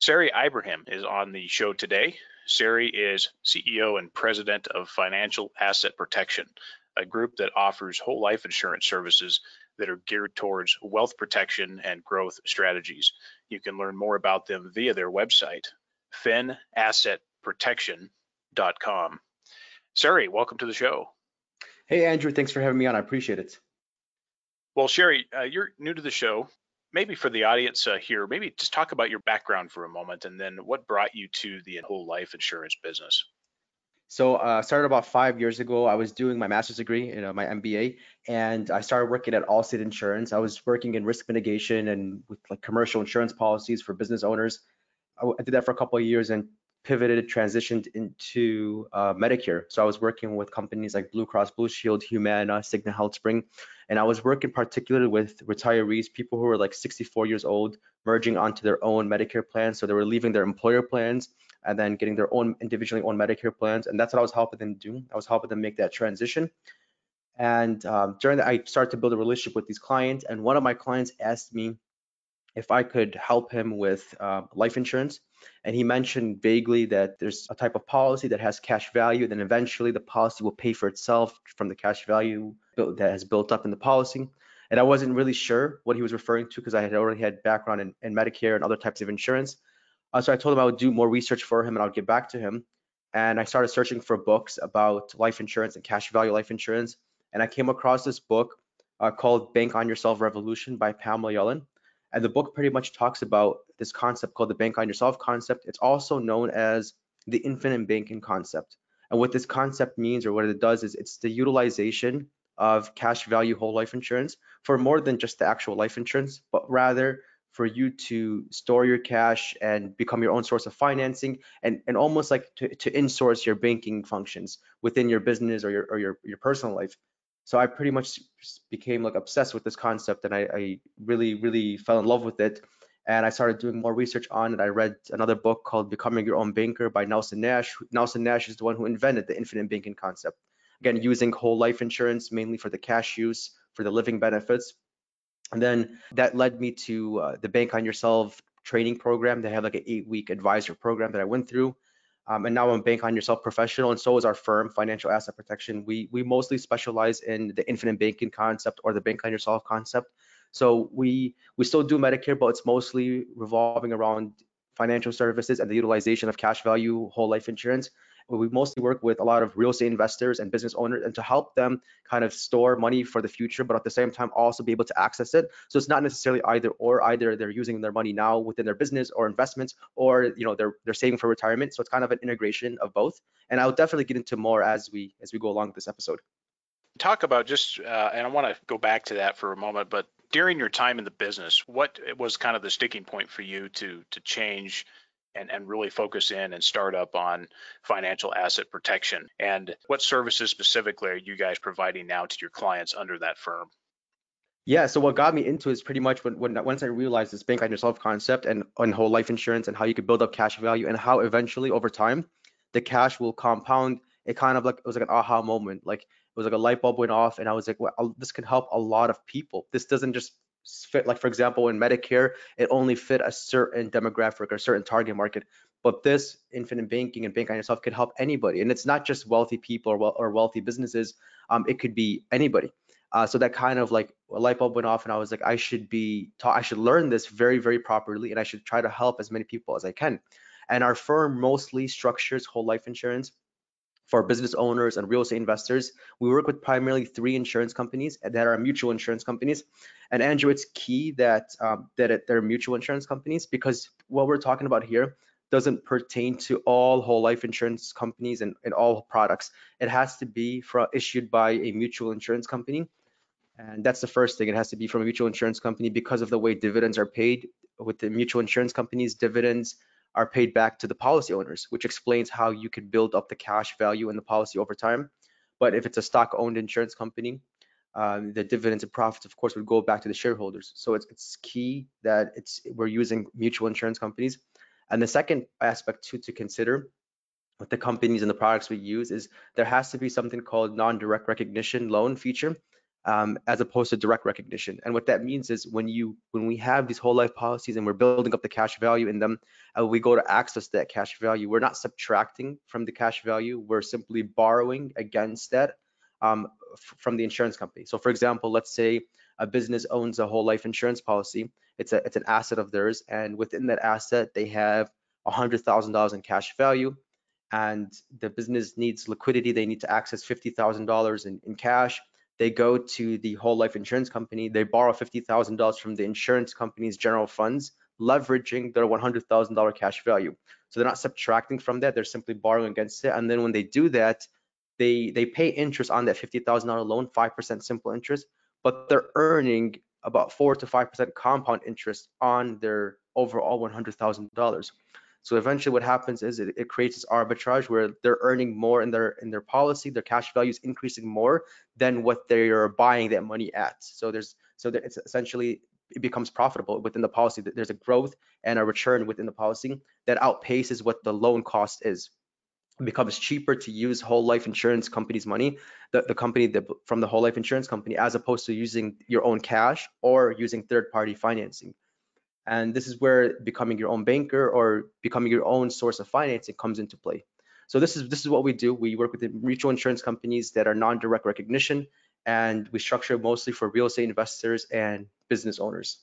Sari Ibrahim is on the show today. Sari is CEO and president of Financial Asset Protection, a group that offers whole life insurance services that are geared towards wealth protection and growth strategies. You can learn more about them via their website, finassetprotection.com. Sari, welcome to the show. Hey, Andrew, thanks for having me on. I appreciate it. Well, Sari, uh, you're new to the show maybe for the audience uh, here, maybe just talk about your background for a moment and then what brought you to the whole life insurance business. So uh, started about five years ago. I was doing my master's degree, you know, my MBA, and I started working at Allstate Insurance. I was working in risk mitigation and with like commercial insurance policies for business owners. I, I did that for a couple of years and pivoted, transitioned into uh, Medicare. So I was working with companies like Blue Cross Blue Shield, Humana, Cigna HealthSpring, and I was working particularly with retirees, people who were like 64 years old, merging onto their own Medicare plans. So they were leaving their employer plans and then getting their own individually owned Medicare plans. And that's what I was helping them do. I was helping them make that transition. And um, during that, I started to build a relationship with these clients. And one of my clients asked me if I could help him with uh, life insurance. And he mentioned vaguely that there's a type of policy that has cash value, then eventually the policy will pay for itself from the cash value that has built up in the policy. And I wasn't really sure what he was referring to because I had already had background in, in, Medicare and other types of insurance. Uh, so I told him I would do more research for him and I'll get back to him. And I started searching for books about life insurance and cash value life insurance. And I came across this book uh, called Bank on Yourself Revolution by Pamela Yellen. And the book pretty much talks about this concept called the bank on yourself concept. It's also known as the infinite banking concept. And what this concept means or what it does is it's the utilization of cash value whole life insurance for more than just the actual life insurance, but rather for you to store your cash and become your own source of financing and, and almost like to, to insource your banking functions within your business or your, or your, your personal life. So I pretty much became like obsessed with this concept and I, I really, really fell in love with it. And I started doing more research on it. I read another book called Becoming Your Own Banker by Nelson Nash. Nelson Nash is the one who invented the infinite banking concept. Again, using whole life insurance mainly for the cash use, for the living benefits. And then that led me to uh, the Bank on Yourself training program. They have like an eight week advisor program that I went through. Um, and now I'm Bank on Yourself professional, and so is our firm, Financial Asset Protection. We we mostly specialize in the infinite banking concept or the Bank on Yourself concept. So we we still do Medicare, but it's mostly revolving around financial services and the utilization of cash value whole life insurance we mostly work with a lot of real estate investors and business owners and to help them kind of store money for the future but at the same time also be able to access it. So it's not necessarily either or either they're using their money now within their business or investments or you know they're they're saving for retirement. So it's kind of an integration of both. And i'll definitely get into more as we as we go along this episode. Talk about just uh, and i want to go back to that for a moment but during your time in the business what was kind of the sticking point for you to to change and, and really focus in and start up on financial asset protection. And what services specifically are you guys providing now to your clients under that firm? Yeah, so what got me into is pretty much when, when once I realized this bank on yourself concept and whole life insurance and how you could build up cash value and how eventually over time the cash will compound. It kind of like it was like an aha moment, like it was like a light bulb went off, and I was like, well, this can help a lot of people. This doesn't just fit like for example in medicare it only fit a certain demographic or certain target market. But this infinite banking and bank on yourself could help anybody. And it's not just wealthy people or, well, or wealthy businesses. Um, it could be anybody. Uh, so that kind of like a light bulb went off and i was like i should be taught i should learn this very very properly and i should try to help as many people as i can. And our firm mostly structures whole life insurance for business owners and real estate investors. We work with primarily three insurance companies that are mutual insurance companies. And Andrew, it's key that um, that it, they're mutual insurance companies because what we're talking about here doesn't pertain to all whole life insurance companies and, and all products. It has to be for, issued by a mutual insurance company. And that's the first thing. It has to be from a mutual insurance company because of the way dividends are paid. with the mutual insurance companies, dividends are paid back to the policy owners, which explains how you could build up the cash value in the policy over time. But if it's a stock owned insurance company, um, the dividends and profits, of course, would go back to the shareholders. So it's, it's key that it's we're using mutual insurance companies. And the second aspect to, to consider with the companies and the products we use is there has to be something called non-direct recognition loan feature um, as opposed to direct recognition. And what that means is when you when we have these whole life policies and we're building up the cash value in them, and we go to access that cash value, we're not subtracting from the cash value, we're simply borrowing against that um, from the insurance company. So for example, let's say a business owns a whole life insurance policy. It's a it's an asset of theirs, and within that asset, they have hundred thousand dollars in cash value, and the business needs liquidity. They need to access fifty thousand dollars in cash. They go to the whole life insurance company. They borrow fifty thousand dollars from the insurance company's general funds, leveraging their one hundred thousand dollar cash value. So they're not subtracting from that. They're simply borrowing against it. And then when they do that, they they pay interest on that $50,000 loan, 5% simple interest, but they're earning about 4 to 5% compound interest on their overall $100,000. So eventually what happens is it, it, creates this arbitrage where they're earning more in their in their policy, their cash value is increasing more than what they are buying that money at. So there's so that it's essentially it becomes profitable within the policy. There's a growth and a return within the policy that outpaces what the loan cost is It becomes cheaper to use whole life insurance company's money, the, the company that, from the whole life insurance company, as opposed to using your own cash or using third party financing. And this is where becoming your own banker or becoming your own source of financing comes into play. So this is this is what we do. We work with mutual insurance companies that are non-direct recognition, and we structure mostly for real estate investors and business owners.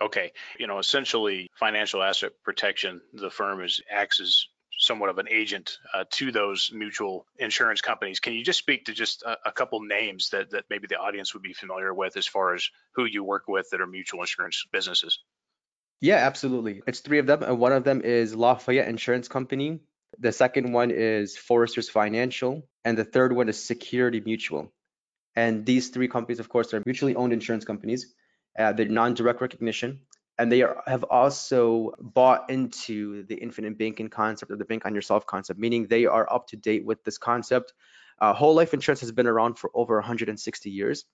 Okay, you know, essentially financial asset protection. The firm is acts as somewhat of an agent uh, to those mutual insurance companies. Can you just speak to just a, a, couple names that, that maybe the audience would be familiar with as far as who you work with that are mutual insurance businesses? Yeah, absolutely. It's three of them. And one of them is Lafayette Insurance Company. The second one is Foresters Financial. And the third one is Security Mutual. And these three companies, of course, are mutually owned insurance companies. Uh, they're non-direct recognition and they are, have also bought into the infinite banking concept or the bank on yourself concept, meaning they are up to date with this concept. Uh, whole life insurance has been around for over 160 years,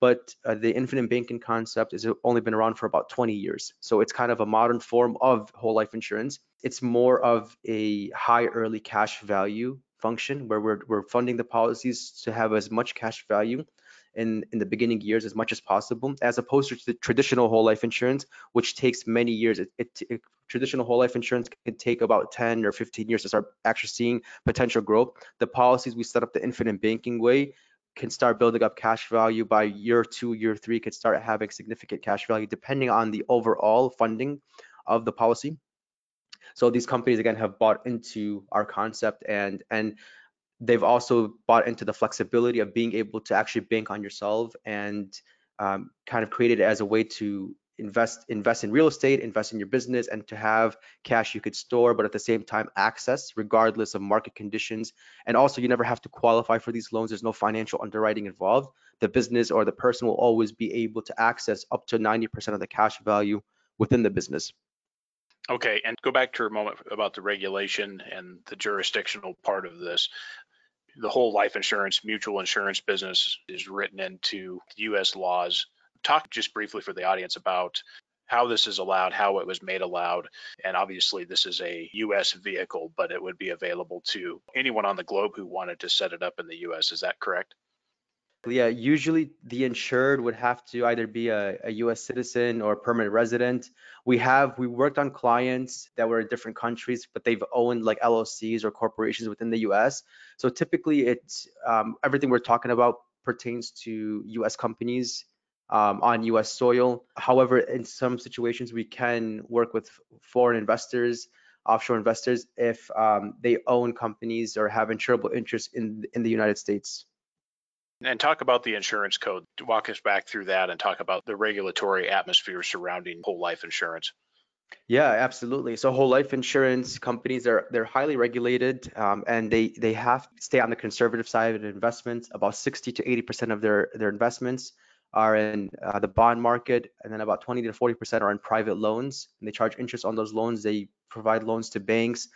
but uh, the infinite banking concept has only been around for about 20 years. So it's kind of a modern form of whole life insurance. It's more of a high early cash value function where we're, we're funding the policies to have as much cash value in, in the beginning years as much as possible, as opposed to the traditional whole life insurance, which takes many years. It, it, it, traditional whole life insurance can take about 10 or 15 years to start actually seeing potential growth. The policies we set up the infinite banking way can start building up cash value by year two, year three, could start having significant cash value depending on the overall funding of the policy. So these companies again have bought into our concept and and they've also bought into the flexibility of being able to actually bank on yourself and um, kind of created it as a way to invest invest in real estate invest in your business and to have cash you could store but at the same time access regardless of market conditions and also you never have to qualify for these loans there's no financial underwriting involved the business or the person will always be able to access up to 90% of the cash value within the business Okay, and go back to a moment about the regulation and the jurisdictional part of this the whole life insurance, mutual insurance business is written into U.S. laws. Talk just briefly for the audience about how this is allowed, how it was made allowed. And obviously, this is a U.S. vehicle, but it would be available to anyone on the globe who wanted to set it up in the U.S. Is that correct? Yeah, usually the insured would have to either be a, a US citizen or permanent resident. We have we worked on clients that were in different countries, but they've owned like LLCs or corporations within the US. So typically, it's um, everything we're talking about pertains to US companies um, on US soil. However, in some situations, we can work with foreign investors offshore investors if um, they own companies or have insurable interests in in the United States. And talk about the insurance code. Walk us back through that and talk about the regulatory atmosphere surrounding whole life insurance. Yeah, absolutely. So whole life insurance companies are they're highly regulated um, and they they have to stay on the conservative side of investments. About 60 to 80 percent of their their investments are in uh, the bond market, and then about 20 to 40% are in private loans. And they charge interest on those loans. They provide loans to banks.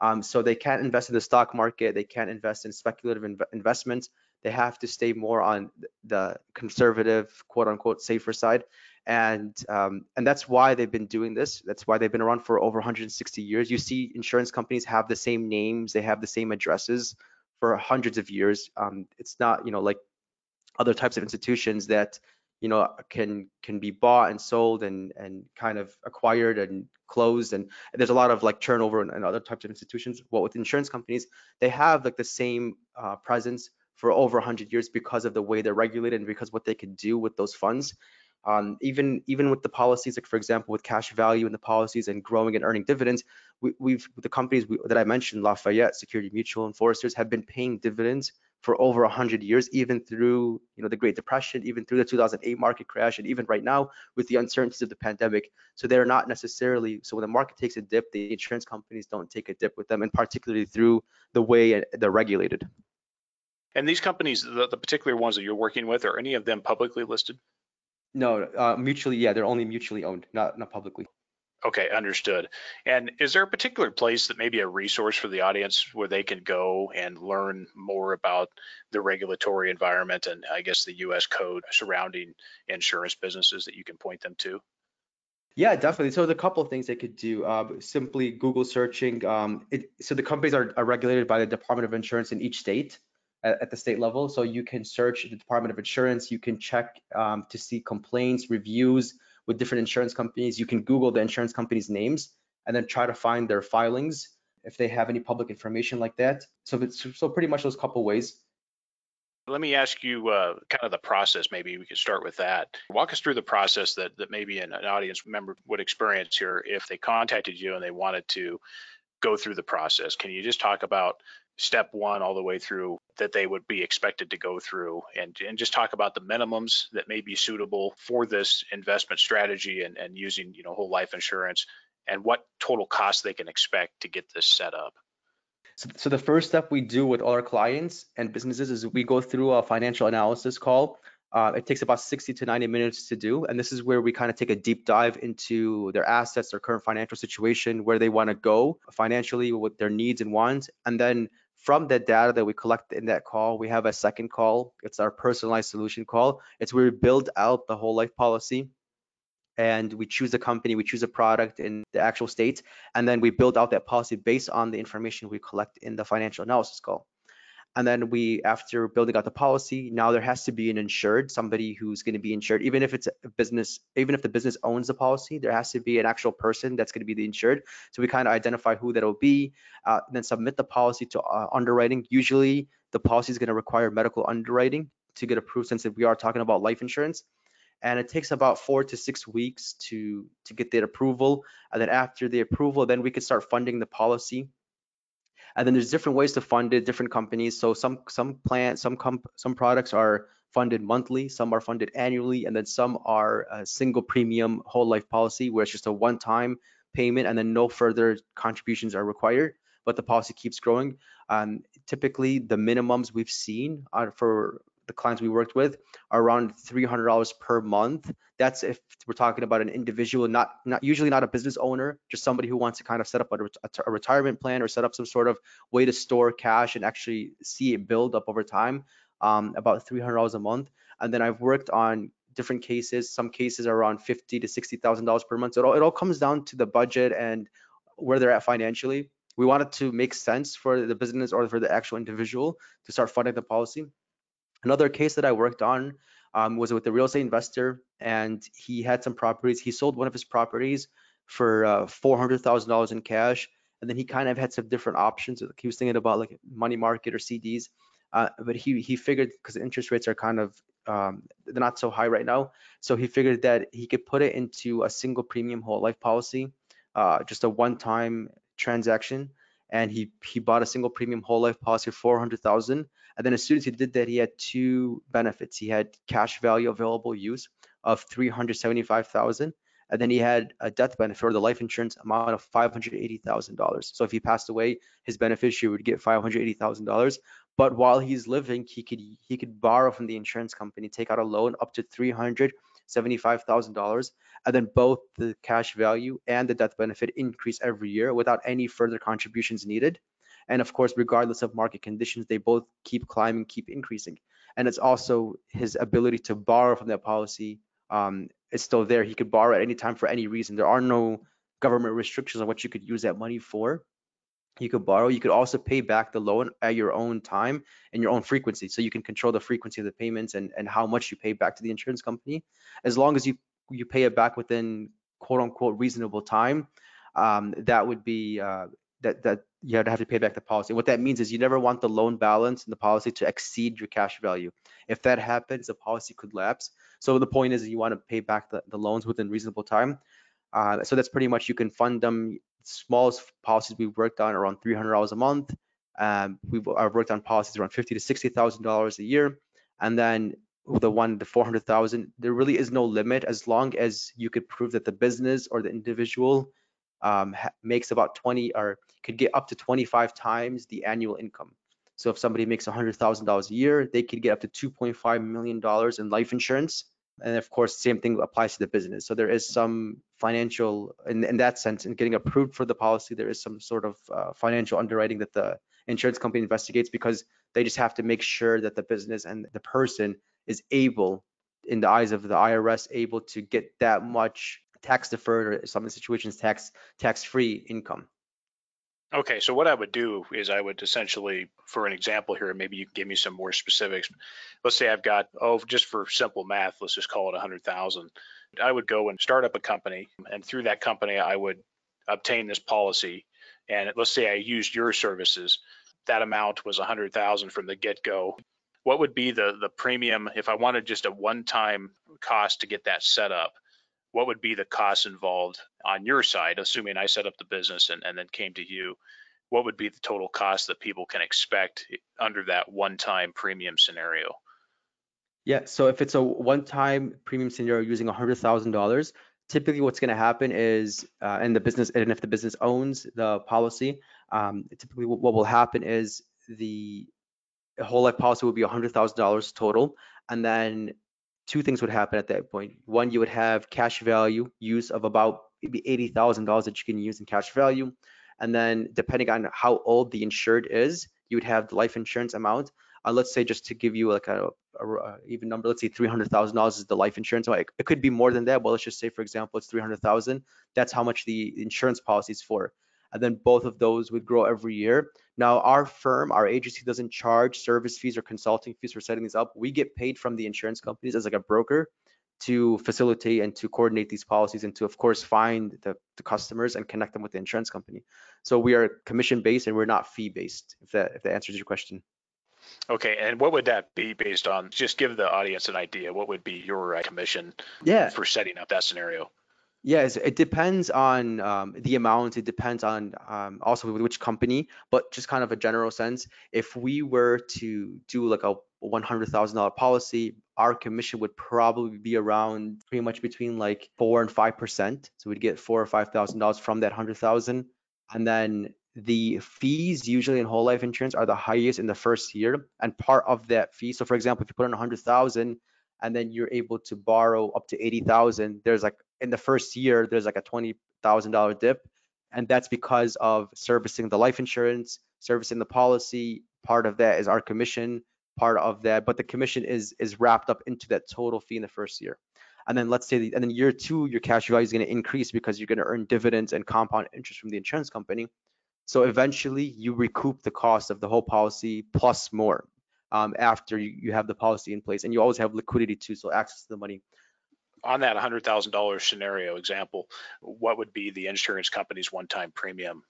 Um, so they can't invest in the stock market. They can't invest in speculative inv investments. They have to stay more on the conservative, quote unquote, safer side. And um, and that's why they've been doing this. That's why they've been around for over 160 years. You see, insurance companies have the same names, they have the same addresses for hundreds of years. Um, it's not, you know, like other types of institutions that you know can can be bought and sold and and kind of acquired and closed. And, and there's a lot of like turnover and, and, other types of institutions. Well with insurance companies they have like the same uh, presence for over 100 years because of the way they're regulated and because what they can do with those funds. Um, even even with the policies like for example with cash value in the policies and growing and earning dividends we, have the companies we, that i mentioned lafayette security mutual and foresters have been paying dividends for over 100 years, even through you know the Great Depression, even through the 2008 market crash, and even right now with the uncertainties of the pandemic. So they're not necessarily so when the market takes a dip, the insurance companies don't take a dip with them, and particularly through the way they're regulated. And these companies, the, the particular ones that you're working with, are any of them publicly listed? No, uh, mutually, yeah, they're only mutually owned, not not publicly. Okay, understood. And is there a particular place that may be a resource for the audience where they can go and learn more about the regulatory environment and I guess the US code surrounding insurance businesses that you can point them to? Yeah, definitely. So there's a couple of things they could do, uh, simply Google searching. Um, it, so the companies are, are, regulated by the Department of Insurance in each state at, at, the state level. So you can search the Department of Insurance. You can check um, to see complaints, reviews, with different insurance companies. You can Google the insurance companies' names and then try to find their filings if they have any public information like that. So, it's so pretty much those couple ways. Let me ask you uh, kind of the process. Maybe we could start with that. Walk us through the process that, that maybe an, an audience member would experience here if they contacted you and they wanted to go through the process. Can you just talk about step one all the way through that they would be expected to go through and, and just talk about the minimums that may be suitable for this investment strategy and, and using you know whole life insurance and what total cost they can expect to get this set up so, so the first step we do with all our clients and businesses is we go through a financial analysis call uh, it takes about 60 to 90 minutes to do. And this is where we kind of take a deep dive into their assets, their current financial situation, where they want to go financially, with their needs and wants. And then from the data that we collect in that call, we have a second call. It's our personalized solution call. It's where we build out the whole life policy and we choose a company, we choose a product in the actual state, and then we build out that policy based on the information we collect in the financial analysis call. And then we, after building out the policy, now there has to be an insured, somebody who's going to be insured, even if it's a business, even if the business owns the policy, there has to be an actual person that's going to be the insured. So we kind of identify who that'll be, uh, then submit the policy to uh, underwriting. Usually the policy is going to require medical underwriting to get approved since we are talking about life insurance and it takes about four to six weeks to to get that approval and then after the approval then we can start funding the policy and then there's different ways to fund it, different companies. So some some plans, some comp, some products are funded monthly, some are funded annually, and then some are a single premium whole life policy where it's just a one-time payment and then no further contributions are required, but the policy keeps growing. Um, typically, the minimums we've seen are for the clients we worked with are around $300 per month. That's if we're talking about an individual, not not usually not a business owner, just somebody who wants to kind of set up a, a retirement plan or set up some sort of way to store cash and actually see it build up over time. Um, about $300 a month. And then I've worked on different cases. Some cases are around 50 to sixty thousand dollars per month. So it all, it all comes down to the budget and where they're at financially. We want it to make sense for the business or for the actual individual to start funding the policy. Another case that I worked on um, was with a real estate investor, and he had some properties. He sold one of his properties for uh, $400,000 in cash, and then he kind of had some different options. He was thinking about like money market or CDs, uh, but he he figured because interest rates are kind of um, they're not so high right now, so he figured that he could put it into a single premium whole life policy, uh, just a one-time transaction, and he he bought a single premium whole life policy for 400,000 and then as soon as he did that, he had two benefits. He had cash value available use of 375,000, and then he had a death benefit or the life insurance amount of $580,000. So if he passed away, his beneficiary would get $580,000. But while he's living, he could he could borrow from the insurance company, take out a loan up to $375,000, and then both the cash value and the death benefit increase every year without any further contributions needed. And of course, regardless of market conditions, they both keep climbing, keep increasing. And it's also his ability to borrow from that policy um, is still there. He could borrow at any time for any reason. There are no government restrictions on what you could use that money for. You could borrow. You could also pay back the loan at your own time and your own frequency. So you can control the frequency of the payments and, and how much you pay back to the insurance company. As long as you you pay it back within quote unquote reasonable time, um, that would be uh, that that you have to have to pay back the policy. What that means is you never want the loan balance in the policy to exceed your cash value. If that happens, the policy could lapse. So the point is you want to pay back the, the loans within reasonable time. Uh, so that's pretty much you can fund them. Smallest policies we've worked on around $300 a month. Um, we've I've worked on policies around fifty to sixty thousand dollars a year, and then the one the 400,000. There really is no limit as long as you could prove that the business or the individual um, makes about 20 or could get up to 25 times the annual income. So if somebody makes $100,000 a year, they could get up to $2.5 million in life insurance. And of course, same thing applies to the business. So there is some financial, in, in that sense, in getting approved for the policy, there is some sort of uh, financial underwriting that the insurance company investigates because they just have to make sure that the business and the person is able, in the eyes of the IRS, able to get that much tax deferred or some situations tax tax free income. Okay, so what I would do is I would essentially, for an example here, maybe you can give me some more specifics. Let's say I've got, oh, just for simple math, let's just call it 100,000. I would go and start up a company, and through that company, I would obtain this policy. And let's say I used your services, that amount was 100,000 from the get-go. What would be the the premium if I wanted just a one-time cost to get that set up? What would be the costs involved on your side, assuming I set up the business and, and then came to you? What would be the total cost that people can expect under that one-time premium scenario? Yeah, so if it's a one-time premium scenario using $100,000, typically what's going to happen is, uh, and the business, and if the business owns the policy, um, typically what will happen is the whole life policy will be $100,000 total, and then two things would happen at that point. One, you would have cash value use of about maybe $80,000 that you can use in cash value. And then depending on how old the insured is, you would have the life insurance amount. Uh, let's say just to give you like a, a, a even number, let's say $300,000 is the life insurance. It, it could be more than that. Well, let's just say, for example, it's 300,000. That's how much the insurance policy is for and then both of those would grow every year. Now, our firm, our agency doesn't charge service fees or consulting fees for setting these up. We get paid from the insurance companies as like a broker to facilitate and to coordinate these policies and to, of course, find the, the customers and connect them with the insurance company. So we are commission based and we're not fee based. If that if that answers your question. Okay, and what would that be based on? Just give the audience an idea. What would be your uh, commission yeah. for setting up that scenario? Yes, it depends on um, the amount. It depends on um, also with which company, but just kind of a general sense. If we were to do like a $100,000 policy, our commission would probably be around pretty much between like four and five percent. So we'd get four or five thousand dollars from that hundred thousand, and then the fees usually in whole life insurance are the highest in the first year, and part of that fee. So for example, if you put in a hundred thousand and then you're able to borrow up to 80,000, there's like in the first year, there's like a $20,000 dip. And that's because of servicing the life insurance, servicing the policy. Part of that is our commission, part of that, but the commission is is wrapped up into that total fee in the first year. And then let's say, the, and then year two, your cash value is going to increase because you're going to earn dividends and compound interest from the insurance company. So eventually, you recoup the cost of the whole policy plus more um, after you, you have the policy in place, and you always have liquidity too, so access to the money on that $100,000 scenario example, what would be the insurance company's one-time premium?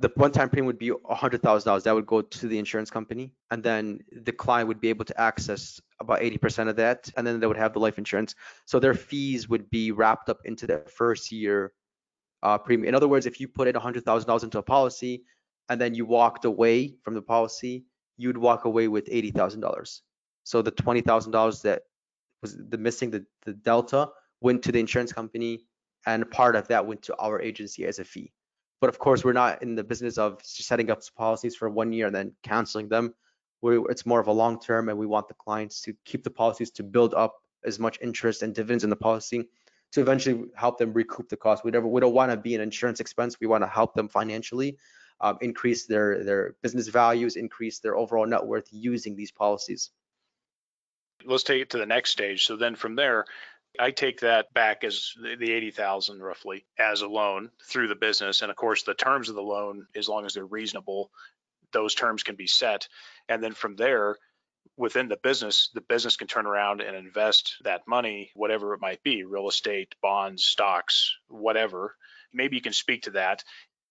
The one-time premium would be $100,000. That would go to the insurance company, and then the client would be able to access about 80% of that, and then they would have the life insurance. So their fees would be wrapped up into the first year uh, premium. In other words, if you put in $100,000 into a policy, and then you walked away from the policy, you'd walk away with $80,000. So the $20,000 that was the missing the, the delta went to the insurance company and part of that went to our agency as a fee. But of course, we're not in the business of setting up policies for one year and then canceling them. we it's more of a long term, and we want the clients to keep the policies to build up as much interest and dividends in the policy to eventually help them recoup the cost. We never we don't want to be an insurance expense. We want to help them financially um, increase their their business values, increase their overall net worth using these policies. Let's take it to the next stage. So then from there, I take that back as the 80,000 roughly as a loan through the business. And of course, the terms of the loan, as long as they're reasonable, those terms can be set. And then from there, within the business, the business can turn around and invest that money, whatever it might be, real estate, bonds, stocks, whatever. Maybe you can speak to that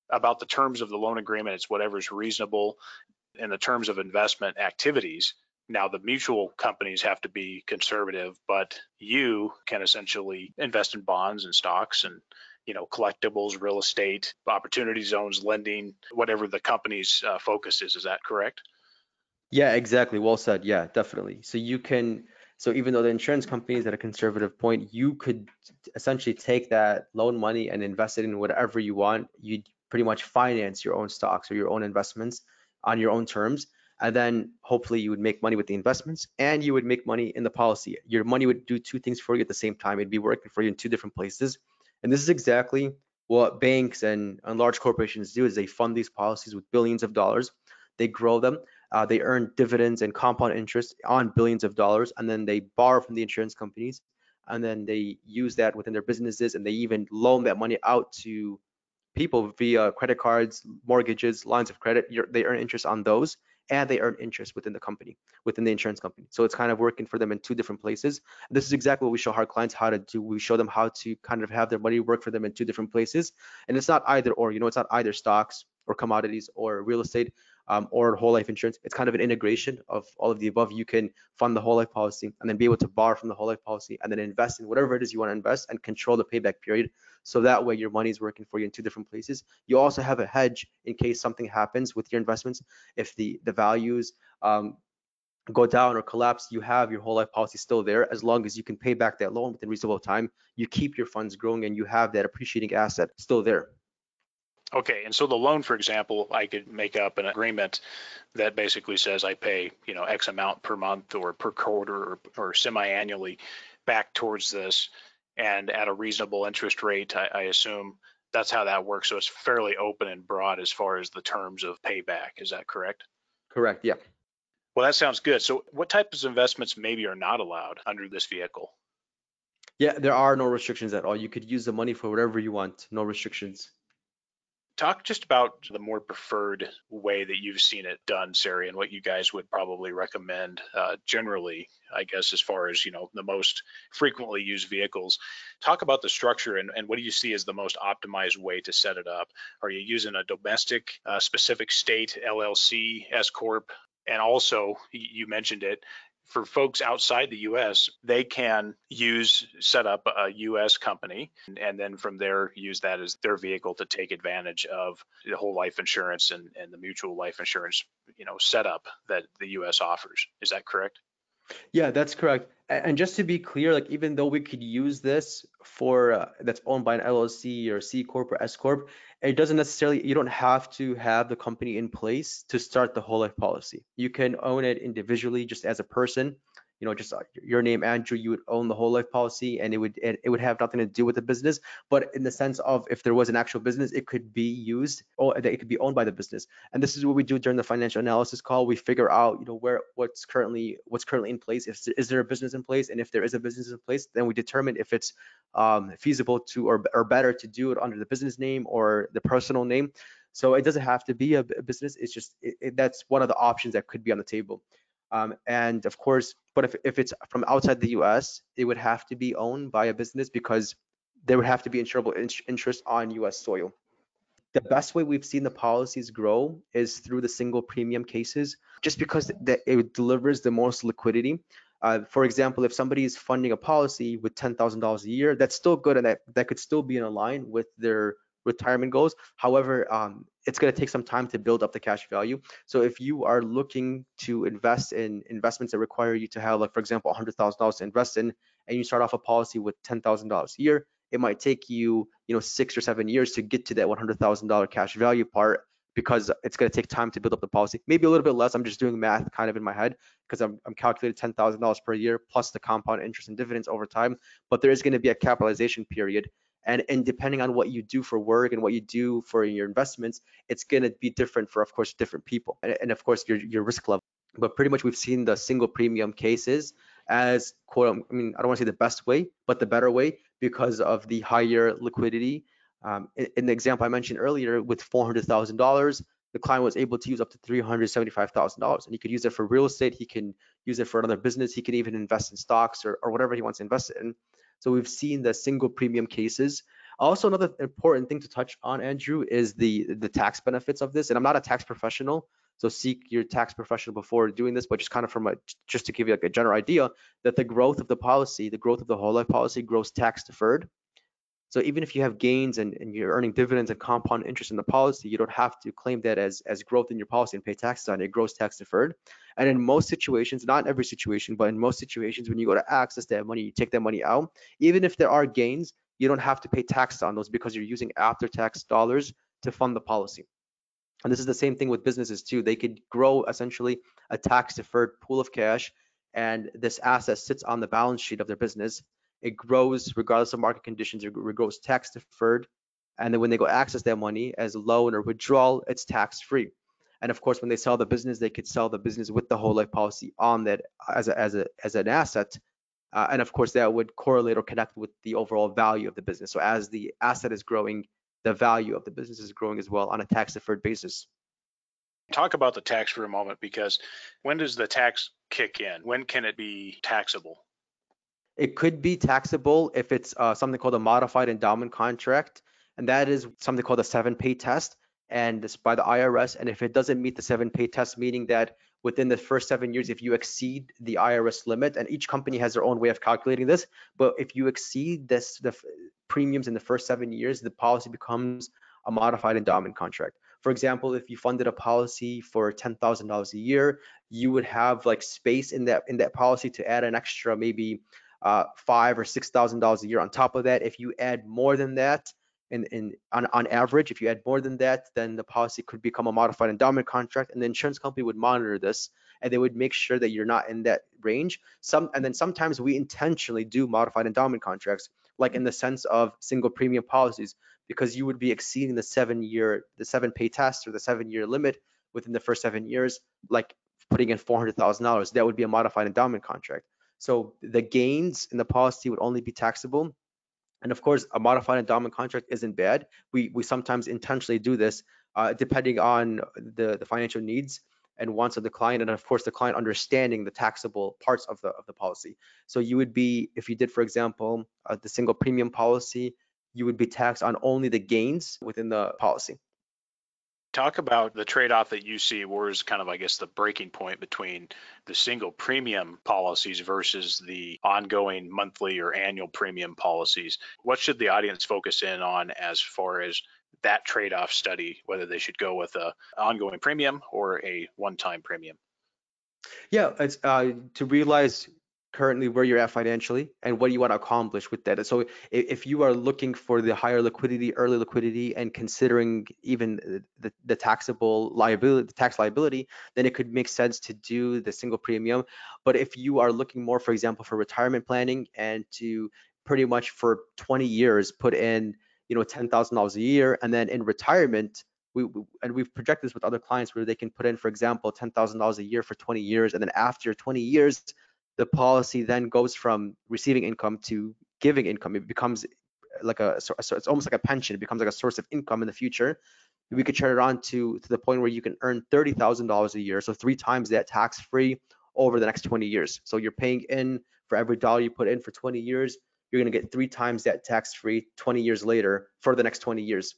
about the terms of the loan agreement. It's whatever is reasonable in the terms of investment activities now, the mutual companies have to be conservative, but you can essentially invest in bonds and stocks and you know collectibles, real estate, opportunity zones, lending, whatever the company's uh, focus is. Is that correct? Yeah, exactly. Well said. Yeah, definitely. So you can. So even though the insurance company is at a conservative point, you could essentially take that loan money and invest it in whatever you want. You pretty much finance your own stocks or your own investments on your own terms and then hopefully you would make money with the investments and you would make money in the policy. Your money would do two things for you at the same time. It'd be working for you in two different places. And this is exactly what banks and, and large corporations do is they fund these policies with billions of dollars. They grow them. Uh, they earn dividends and compound interest on billions of dollars, and then they borrow from the insurance companies, and then they use that within their businesses, and they even loan that money out to people via credit cards, mortgages, lines of credit. You're, they earn interest on those, and they earn interest within the company, within the insurance company. So it's kind of working for them in two different places. This is exactly what we show our clients how to do. We show them how to kind of have their money work for them in two different places. And it's not either or, you know, it's not either stocks or commodities or real estate um, or whole life insurance. It's kind of an integration of all of the above. You can fund the whole life policy and then be able to borrow from the whole life policy and then invest in whatever it is you want to invest and control the payback period. So that way your money is working for you in two different places. You also have a hedge in case something happens with your investments. If the, the values um, go down or collapse, you have your whole life policy still there as long as you can pay back that loan within reasonable time. You keep your funds growing and you have that appreciating asset still there. Okay, and so the loan, for example, I could make up an agreement that basically says I pay, you know, X amount per month or per quarter or, or semi-annually back towards this, and at a reasonable interest rate. I, I assume that's how that works. So it's fairly open and broad as far as the terms of payback. Is that correct? Correct. Yeah. Well, that sounds good. So what types of investments maybe are not allowed under this vehicle? Yeah, there are no restrictions at all. You could use the money for whatever you want. No restrictions. Talk just about the more preferred way that you've seen it done, Sari, and what you guys would probably recommend uh, generally, I guess, as far as, you know, the most frequently used vehicles. Talk about the structure and, and what do you see as the most optimized way to set it up? Are you using a domestic, uh, specific state, LLC, S Corp? And also, you mentioned it, for folks outside the US, they can use set up a US company and then from there use that as their vehicle to take advantage of the whole life insurance and, and the mutual life insurance, you know, setup that the US offers. Is that correct? Yeah, that's correct. And just to be clear, like even though we could use this for uh, that's owned by an LLC or C corp or S corp, it doesn't necessarily you don't have to have the company in place to start the whole life policy. You can own it individually just as a person you know, just uh, your name, Andrew, you would own the whole life policy and it would it, would have nothing to do with the business. But in the sense of if there was an actual business, it could be used or it could be owned by the business. And this is what we do during the financial analysis call. We figure out, you know, where what's currently what's currently in place. If is there a business in place, and if there is a business in place, then we determine if it's um, feasible to or or better to do it under the business name or the personal name. So it doesn't have to be a, a business. It's just it, it, that's one of the options that could be on the table. Um, and of course, but if, if it's from outside the US, it would have to be owned by a business because there would have to be insurable in interest on US soil. The best way we've seen the policies grow is through the single premium cases, just because that it delivers the most liquidity. Uh, for example, if somebody is funding a policy with $10,000 a year, that's still good and that, that could still be in line with their retirement goals. However, um, it's going to take some time to build up the cash value. So if you are looking to invest in investments that require you to have, like for example, $100,000 to invest in, and you start off a policy with $10,000 a year, it might take you, you know, six or seven years to get to that $100,000 cash value part because it's going to take time to build up the policy. Maybe a little bit less. I'm just doing math kind of in my head because I'm, I'm calculating $10,000 per year plus the compound interest and dividends over time. But there is going to be a capitalization period. And, and depending on what you do for work and what you do for your investments, it's going to be different for, of course, different people. And, and of course, your, your risk level. But pretty much we've seen the single premium cases as quote, I mean, I don't want to say the best way, but the better way because of the higher liquidity um, in, in, the example I mentioned earlier, with $400,000, the client was able to use up to $375,000 and he could use it for real estate. He can use it for another business. He can even invest in stocks or, or whatever he wants to invest in. So we've seen the single premium cases. Also, another important thing to touch on, Andrew, is the, the tax benefits of this. And I'm not a tax professional, so seek your tax professional before doing this, but just kind of from a, just to give you like a general idea that the growth of the policy, the growth of the whole life policy grows tax deferred. So even if you have gains and, and, you're earning dividends and compound interest in the policy, you don't have to claim that as, as growth in your policy and pay taxes on it. Grows tax deferred. And in most situations, not every situation, but in most situations, when you go to access that money, you take that money out, even if there are gains, you don't have to pay taxes on those because you're using after tax dollars to fund the policy. And this is the same thing with businesses too. They could grow essentially a tax deferred pool of cash and this asset sits on the balance sheet of their business it grows regardless of market conditions. It grows tax deferred. And then when they go access that money as a loan or withdrawal, it's tax free. And of course, when they sell the business, they could sell the business with the whole life policy on that as a, as a as an asset. Uh, and of course, that would correlate or connect with the overall value of the business. So as the asset is growing, the value of the business is growing as well on a tax deferred basis. Talk about the tax for a moment because when does the tax kick in? When can it be taxable? It could be taxable if it's uh, something called a modified endowment contract, and that is something called a seven pay test, and it's by the IRS. And if it doesn't meet the seven pay test, meaning that within the first seven years, if you exceed the IRS limit, and each company has their own way of calculating this, but if you exceed this the premiums in the first seven years, the policy becomes a modified endowment contract. For example, if you funded a policy for $10,000 a year, you would have like space in that in that policy to add an extra maybe uh, five or six thousand dollars a year on top of that. If you add more than that, in on, on average, if you add more than that, then the policy could become a modified endowment contract, and the insurance company would monitor this and they would make sure that you're not in that range. Some and then sometimes we intentionally do modified endowment contracts, like in the sense of single premium policies, because you would be exceeding the seven year, the seven pay test or the seven year limit within the first seven years, like putting in four hundred thousand dollars. That would be a modified endowment contract. So the gains in the policy would only be taxable. And of course, a modified endowment contract isn't bad. We, we sometimes intentionally do this uh, depending on the, the financial needs and wants of the client and of course the client understanding the taxable parts of the of the policy so you would be if you did for example uh, the single premium policy you would be taxed on only the gains within the policy talk about the trade-off that you see where's kind of i guess the breaking point between the single premium policies versus the ongoing monthly or annual premium policies? What should the audience focus in on as far as that trade-off study whether they should go with a ongoing premium or a one-time premium? Yeah it's uh, to realize currently where you're at financially and what do you want to accomplish with that. So if you are looking for the higher liquidity, early liquidity, and considering even the, the taxable liability, the tax liability, then it could make sense to do the single premium. But if you are looking more, for example, for retirement planning and to pretty much for 20 years put in, you know, $10,000 a year, and then in retirement, we, and we've projected this with other clients where they can put in, for example, $10,000 a year for 20 years, and then after 20 years, the policy then goes from receiving income to giving income. It becomes like a, so it's almost like a pension. It becomes like a source of income in the future. We could turn it on to to the point where you can earn thirty thousand dollars a year, so three times that tax free over the next 20 years. So you're paying in for every dollar you put in for 20 years, you're going to get three times that tax free 20 years later for the next 20 years.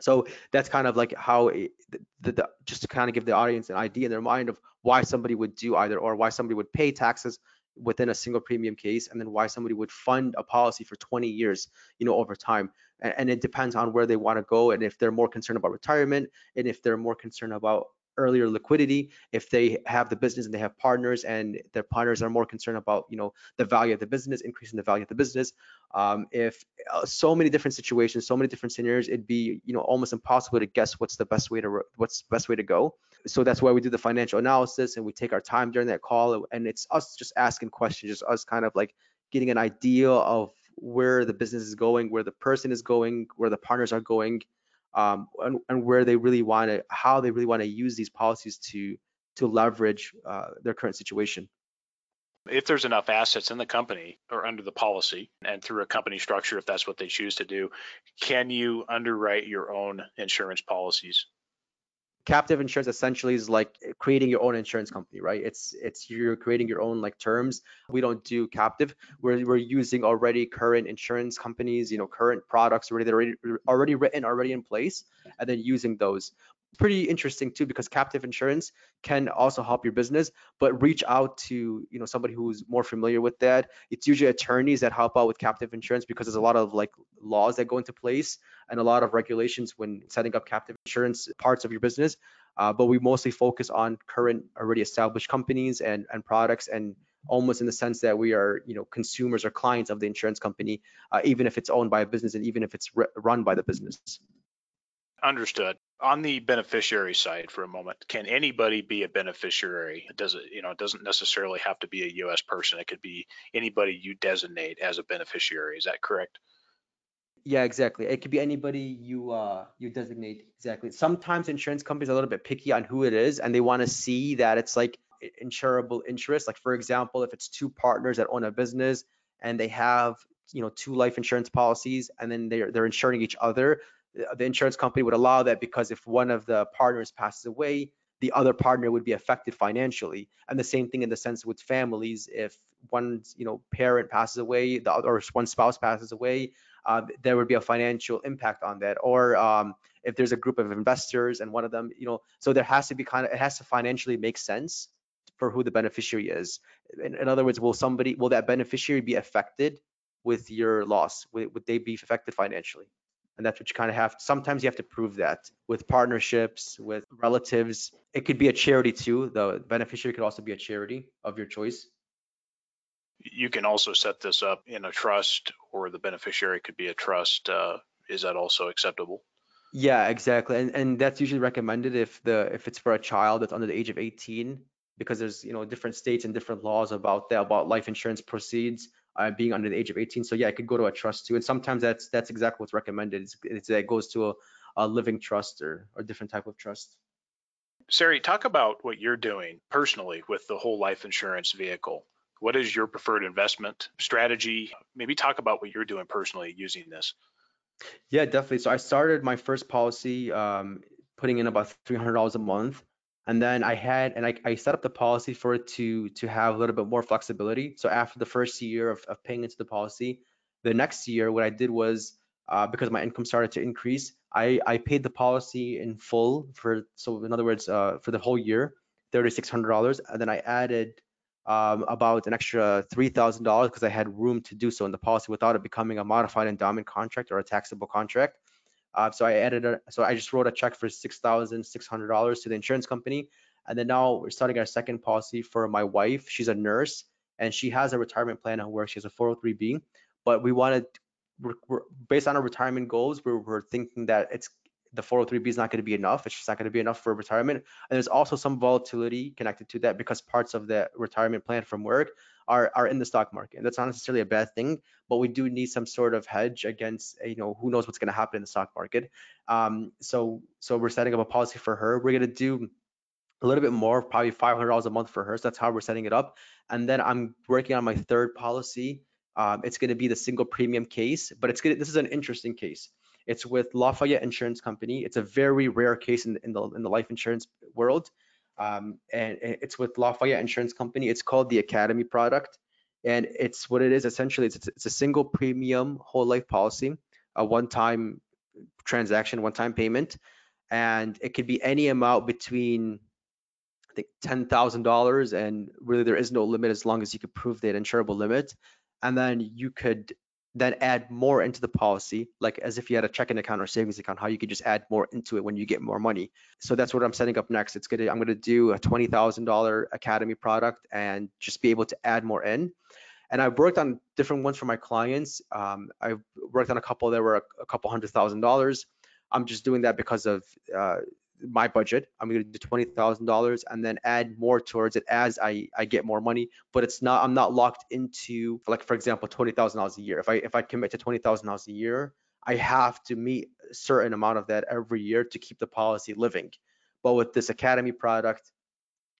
So that's kind of like how it, the, the, just to kind of give the audience an idea in their mind of why somebody would do either or why somebody would pay taxes within a single premium case and then why somebody would fund a policy for 20 years you know over time. And, and it depends on where they want to go and if they're more concerned about retirement and if they're more concerned about earlier liquidity. If they have the business and they have partners and their partners are more concerned about, you know, the value of the business, increasing the value of the business. Um, if uh, so many different situations, so many different scenarios, it'd be, you know, almost impossible to guess what's the best way to what's the best way to go. So that's why we do the financial analysis and we take our time during that call. And it's us just asking questions, just us kind of like getting an idea of where the business is going, where the person is going, where the partners are going, um, and, and, where they really want to, how they really want to use these policies to to leverage uh, their current situation. If there's enough assets in the company or under the policy and through a company structure, if that's what they choose to do, can you underwrite your own insurance policies? Captive insurance essentially is like creating your own insurance company right? It's it's you're creating your own like terms. We don't do captive. We're, we're using already current insurance companies you know current products already already already written already in place and then using those pretty interesting too because captive insurance can also help your business but reach out to you know somebody who's more familiar with that. It's usually attorneys that help out with captive insurance because there's a lot of like laws that go into place and a lot of regulations when setting up captive insurance parts of your business. Uh, but we mostly focus on current already established companies and and products and almost in the sense that we are you know consumers or clients of the insurance company uh, even if it's owned by a business and even if it's run by the business. Understood. On the beneficiary side for a moment, can anybody be a beneficiary? it doesn't you know, it doesn't necessarily have to be a US person. It could be anybody you designate as a beneficiary. Is that correct? Yeah, exactly. It could be anybody you uh you designate exactly. Sometimes insurance companies are a little bit picky on who it is and they want to see that it's like insurable interest. Like for example, if it's two partners that own a business and they have you know two life insurance policies and then they're they're insuring each other the insurance company would allow that because if one of the partners passes away, the other partner would be affected financially. And the same thing in the sense with families, if one you know parent passes away, the other or one spouse passes away, uh, there would be a financial impact on that. Or um, if there's a group of investors and one of them, you know, so there has to be kind of it has to financially make sense for who the beneficiary is. In, in other words, will somebody will that beneficiary be affected with your loss? Would, would they be affected financially? And that's what you kind of have sometimes you have to prove that. With partnerships with relatives it could be a charity too the beneficiary could also be a charity of your choice. You can also set this up in a trust or the beneficiary could be a trust uh, is that also acceptable? Yeah exactly and, and that's usually recommended if the if it's for a child that's under the age of 18 because there's you know different states and different laws about that about life insurance proceeds uh, being under the age of 18. So yeah, it could go to a trust too. And sometimes that's that's exactly what's recommended. It's, it's it goes to a, a living trust or a different type of trust. Sari, talk about what you're doing personally with the whole life insurance vehicle. What is your preferred investment strategy? Maybe talk about what you're doing personally using this. Yeah, definitely. So I started my first policy um, putting in about $300 a month and then I had and I, I set up the policy for it to to have a little bit more flexibility. So after the first year of, of paying into the policy, the next year what I did was uh, because my income started to increase, I I paid the policy in full for so in other words uh, for the whole year, thirty six hundred dollars, and then I added um, about an extra three thousand dollars because I had room to do so in the policy without it becoming a modified endowment contract or a taxable contract. Uh, so I added, a, so I just wrote a check for six thousand six hundred dollars to the insurance company, and then now we're starting our second policy for my wife. She's a nurse and she has a retirement plan at work. She has a 403b, but we wanted, we're, we're, based on our retirement goals, we're, we're thinking that it's the 403b is not going to be enough. It's just not going to be enough for retirement. And there's also some volatility connected to that because parts of the retirement plan from work are, are in the stock market. And that's not necessarily a bad thing, but we do need some sort of hedge against, you know, who knows what's going to happen in the stock market. Um, so, so we're setting up a policy for her. We're going to do a little bit more, probably $500 a month for her. So that's how we're setting it up. And then I'm working on my third policy. Um, it's going to be the single premium case, but it's going to, this is an interesting case. It's with Lafayette Insurance Company. It's a very rare case in, in the in the life insurance world um, and it's with Lafayette Insurance Company. It's called the Academy product, and it's what it is essentially. It's, it's a single premium whole life policy, a one-time transaction, one-time payment, and it could be any amount between I think ten thousand dollars, and really there is no limit as long as you could prove that insurable limit, and then you could then add more into the policy, like as if you had a checking account or savings account, how you could just add more into it when you get more money. So that's what I'm setting up next. It's gonna I'm gonna do a twenty thousand dollar academy product and just be able to add more in. And I've worked on different ones for my clients. Um, I've worked on a couple that were a, a couple hundred thousand dollars. I'm just doing that because of uh, my budget. I'm going to do twenty thousand dollars and then add more towards it as I I get more money. But it's not I'm not locked into like for example twenty thousand dollars a year. If I if I commit to twenty thousand dollars a year, I have to meet a certain amount of that every year to keep the policy living. But with this academy product,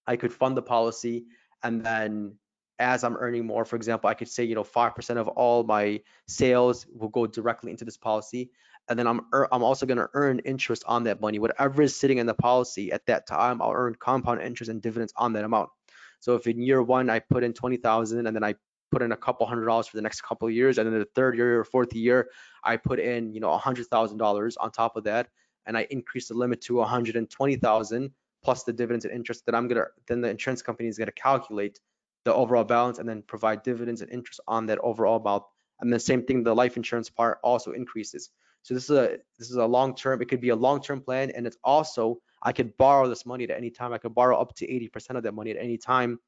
I could fund the policy and then as I'm earning more, for example, I could say, you know, 5% of all my sales will go directly into this policy and then I'm I'm also going to earn interest on that money. Whatever is sitting in the policy at that time, I'll earn compound interest and dividends on that amount. So if in year one I put in 20,000 and then I put in a couple hundred dollars for the next couple of years, and then the third year or fourth year I put in you know a hundred thousand dollars on top of that, and I increase the limit to 120,000 plus the dividends and interest, that I'm gonna then the insurance company is gonna calculate the overall balance and then provide dividends and interest on that overall amount. And the same thing, the life insurance part also increases. So this is a this is a long term. It could be a long term plan, and it's also I could borrow this money at any time. I could borrow up to 80% of that money at any time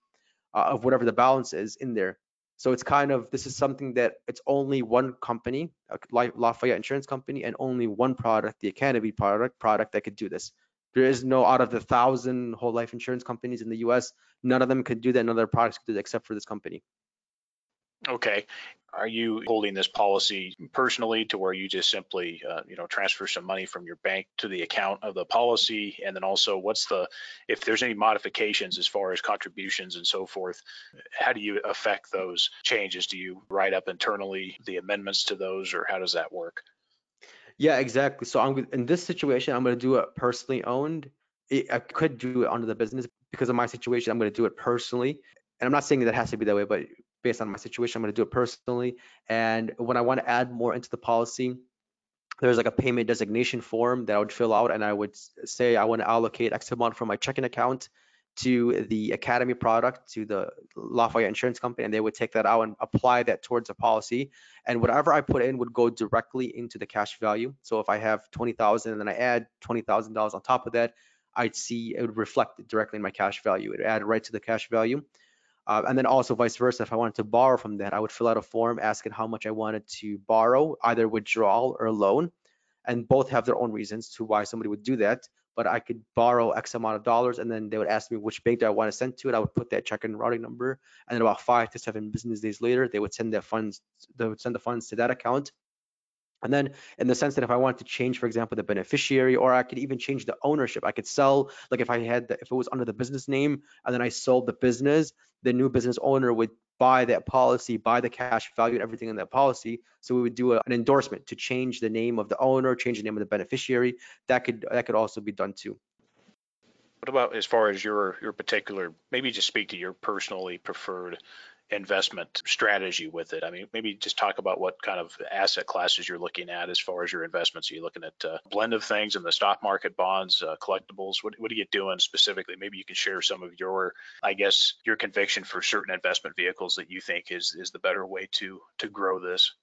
uh, of whatever the balance is in there. So it's kind of this is something that it's only one company, Lafayette Insurance Company, and only one product, the Academy product product that could do this. There is no out of the thousand whole life insurance companies in the U.S. None of them could do that. None of their products could do that except for this company. Okay. Are you holding this policy personally to where you just simply, uh, you know, transfer some money from your bank to the account of the policy? And then also what's the, if there's any modifications as far as contributions and so forth, how do you affect those changes? Do you write up internally the amendments to those or how does that work? Yeah, exactly. So I'm in this situation, I'm going to do it personally owned. It, I could do it under the business because of my situation. I'm going to do it personally. And I'm not saying that has to be that way, but based on my situation. I'm going to do it personally. And when I want to add more into the policy, there's like a payment designation form that I would fill out and I would say I want to allocate X amount from my checking account to the Academy product to the Lafayette Insurance Company, and they would take that out and apply that towards a policy. And whatever I put in would go directly into the cash value. So if I have 20,000 and then I add $20,000 on top of that, I'd see it would reflect directly in my cash value. It would add right to the cash value. Uh, and then also vice versa, if I wanted to borrow from that, I would fill out a form asking how much I wanted to borrow, either withdrawal or loan. And both have their own reasons to why somebody would do that. But I could borrow X amount of dollars and then they would ask me which bank do I want to send to it. I would put that check and routing number. And then about five to seven business days later, they would send their funds, they would send the funds to that account. And then in the sense that if I wanted to change, for example, the beneficiary, or I could even change the ownership, I could sell, like if I had, the, if it was under the business name and then I sold the business, the new business owner would buy that policy, buy the cash value and everything in that policy. So we would do a, an endorsement to change the name of the owner, change the name of the beneficiary. That could that could also be done too. What about as far as your your particular, maybe just speak to your personally preferred investment strategy with it? I mean, maybe just talk about what kind of asset classes you're looking at as far as your investments. Are you looking at a blend of things in the stock market, bonds, uh, collectibles? What, what are you doing specifically? Maybe you can share some of your, I guess, your conviction for certain investment vehicles that you think is is the better way to to grow this.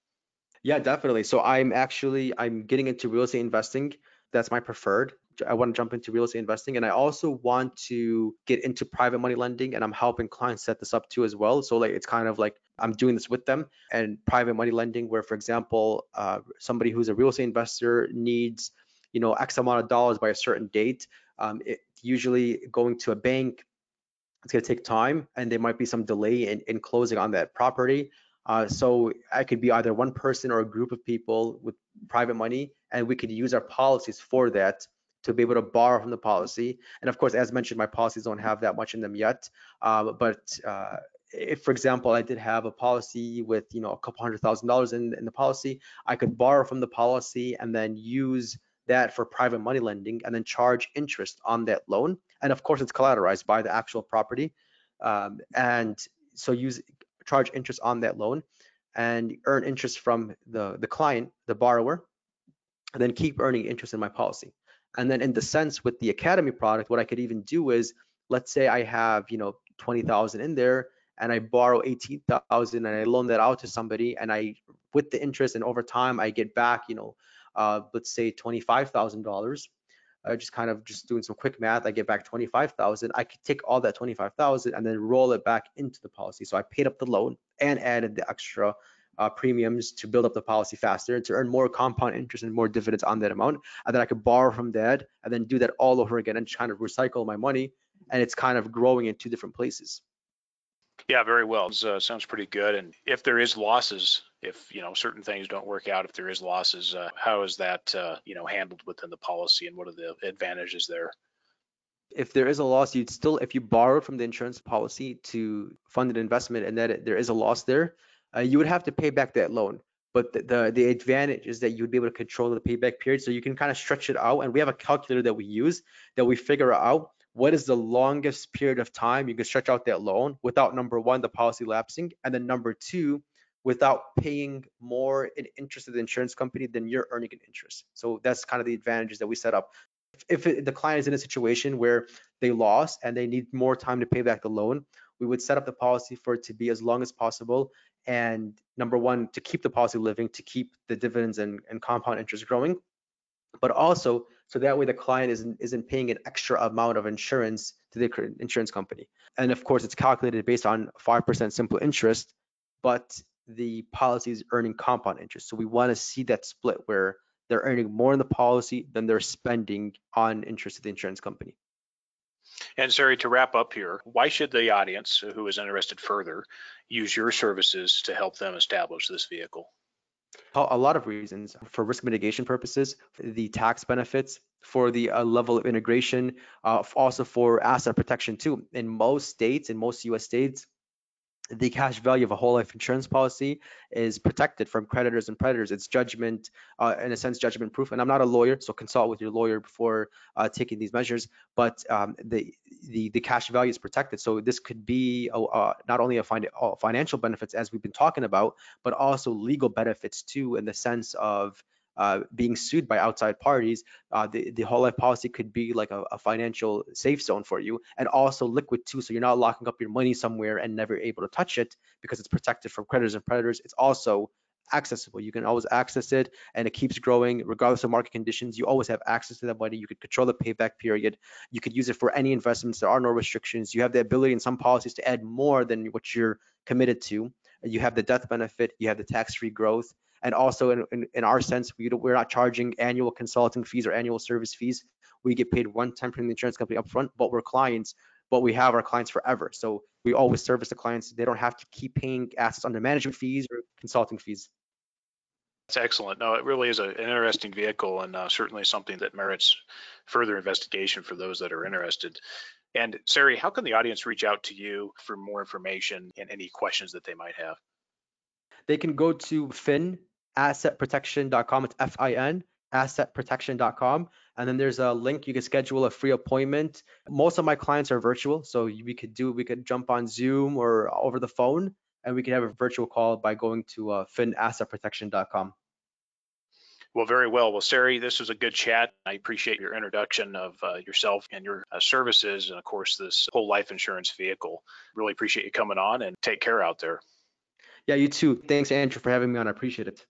Yeah, definitely. So I'm actually I'm getting into real estate investing. That's my preferred. I want to jump into real estate investing and I also want to get into private money lending and I'm helping clients set this up too as well. So like it's kind of like I'm doing this with them and private money lending where for example, uh, somebody who's a real estate investor needs, you know, X amount of dollars by a certain date. Um, it, usually going to a bank, it's going to take time and there might be some delay in, in closing on that property. Uh, so I could be either one person or a group of people with private money, and we could use our policies for that to be able to borrow from the policy. And of course, as mentioned, my policies don't have that much in them yet. Um, but uh, if, for example, I did have a policy with you know a couple hundred thousand dollars in, in the policy, I could borrow from the policy and then use that for private money lending and then charge interest on that loan. And of course, it's collateralized by the actual property. Um, and so use charge interest on that loan and earn interest from the, the client, the borrower, and then keep earning interest in my policy. And then in the sense with the academy product, what I could even do is, let's say I have, you know, 20,000 in there and I borrow 18,000 and I loan that out to somebody and I with the interest and over time I get back, you know, uh, let's say $25,000, uh, just kind of just doing some quick math, I get back 25,000. I could take all that 25,000 and then roll it back into the policy. So I paid up the loan and added the extra uh, premiums to build up the policy faster to earn more compound interest and more dividends on that amount. And then I could borrow from that and then do that all over again and kind of recycle my money. And it's kind of growing in two different places. Yeah, very well. Uh, sounds pretty good. And if there is losses, if you know certain things don't work out, if there is losses, uh, how is that uh, you know handled within the policy, and what are the advantages there? If there is a loss, you'd still, if you borrowed from the insurance policy to fund an investment, and that there is a loss there, uh, you would have to pay back that loan. But the, the, the advantage is that you'd be able to control the payback period, so you can kind of stretch it out. And we have a calculator that we use that we figure out what is the longest period of time you can stretch out that loan without number one, the policy lapsing, and then number two, without paying more in interest to the insurance company than you're earning in interest. So that's kind of the advantages that we set up. If, if the client is in a situation where they lost and they need more time to pay back the loan, we would set up the policy for it to be as long as possible. And number one, to keep the policy living, to keep the dividends and, and compound interest growing, but also so that way the client isn't isn't paying an extra amount of insurance to the insurance company. And of course, it's calculated based on 5% simple interest, but the policy is earning compound interest. So we want to see that split where they're earning more in the policy than they're spending on interest to the insurance company. And Sari, to wrap up here, why should the audience who is interested further use your services to help them establish this vehicle? A lot of reasons for risk mitigation purposes, the tax benefits, for the uh, level of integration, uh, also for asset protection too. In most states, in most US states, the cash value of a whole life insurance policy is protected from creditors and predators. It's judgment, uh, in a sense, judgment proof. And I'm not a lawyer, so consult with your lawyer before uh, taking these measures. But um, the, the the cash value is protected. So this could be a, uh, not only a fin financial benefits as we've been talking about, but also legal benefits too, in the sense of uh, being sued by outside parties, uh, the, the whole life policy could be like a, a, financial safe zone for you and also liquid too. So you're not locking up your money somewhere and never able to touch it because it's protected from creditors and predators. It's also accessible. You can always access it and it keeps growing regardless of market conditions. You always have access to that money. You could control the payback period. You could use it for any investments. There are no restrictions. You have the ability in some policies to add more than what you're committed to. You have the death benefit. You have the tax-free growth. And also in, in, in our sense, we we're not charging annual consulting fees or annual service fees. We get paid one time from the insurance company upfront, but we're clients, but we have our clients forever. So we always service the clients. They don't have to keep paying assets under management fees or consulting fees. That's excellent. No, it really is a, an interesting vehicle and uh, certainly something that merits further investigation for those that are interested. And Sari, how can the audience reach out to you for more information and any questions that they might have? They can go to Fin assetprotection.com. It's F-I-N, assetprotection.com. And then there's a link you can schedule a free appointment. Most of my clients are virtual, so we could do we could jump on Zoom or over the phone, and we could have a virtual call by going to uh, finassetprotection.com. Well, very well. Well, Sari, this was a good chat. I appreciate your introduction of uh, yourself and your uh, services, and of course, this whole life insurance vehicle. Really appreciate you coming on and take care out there. Yeah, you too. Thanks, Andrew, for having me on. I appreciate it.